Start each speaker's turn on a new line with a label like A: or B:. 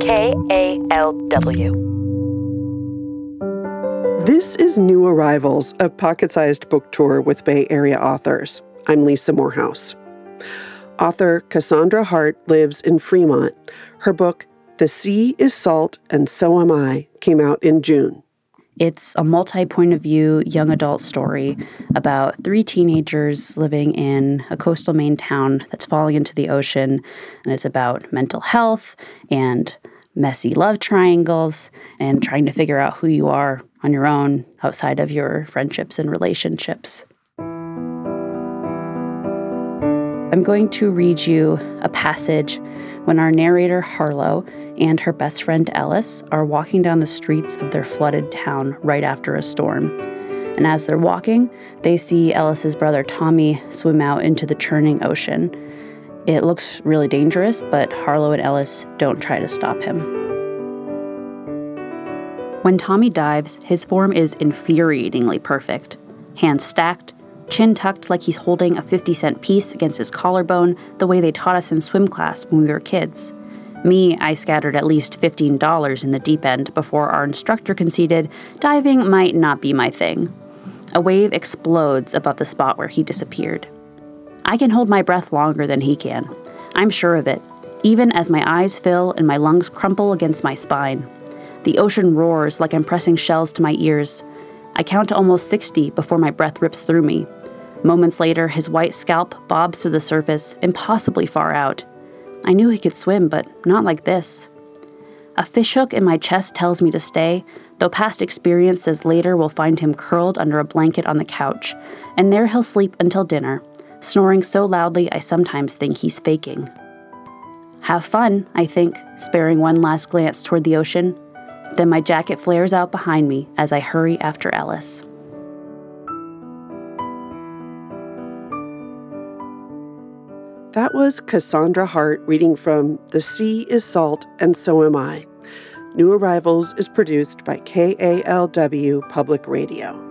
A: KALW.
B: This is New Arrivals, a pocket sized book tour with Bay Area authors. I'm Lisa Morehouse. Author Cassandra Hart lives in Fremont. Her book, The Sea is Salt and So Am I, came out in June.
C: It's a multi point of view young adult story about three teenagers living in a coastal Maine town that's falling into the ocean. And it's about mental health and messy love triangles and trying to figure out who you are on your own outside of your friendships and relationships. I'm going to read you a passage when our narrator Harlow and her best friend Ellis are walking down the streets of their flooded town right after a storm. And as they're walking, they see Ellis's brother Tommy swim out into the churning ocean. It looks really dangerous, but Harlow and Ellis don't try to stop him. When Tommy dives, his form is infuriatingly perfect. Hands stacked, chin tucked like he's holding a 50 cent piece against his collarbone, the way they taught us in swim class when we were kids. Me, I scattered at least $15 in the deep end before our instructor conceded diving might not be my thing. A wave explodes above the spot where he disappeared. I can hold my breath longer than he can. I'm sure of it, even as my eyes fill and my lungs crumple against my spine. The ocean roars like I'm pressing shells to my ears. I count to almost 60 before my breath rips through me. Moments later, his white scalp bobs to the surface, impossibly far out. I knew he could swim, but not like this. A fishhook in my chest tells me to stay, though past experience says later we'll find him curled under a blanket on the couch, and there he'll sleep until dinner, snoring so loudly I sometimes think he's faking. Have fun, I think, sparing one last glance toward the ocean. Then my jacket flares out behind me as I hurry after Ellis.
B: That was Cassandra Hart reading from The Sea is Salt and So Am I. New Arrivals is produced by KALW Public Radio.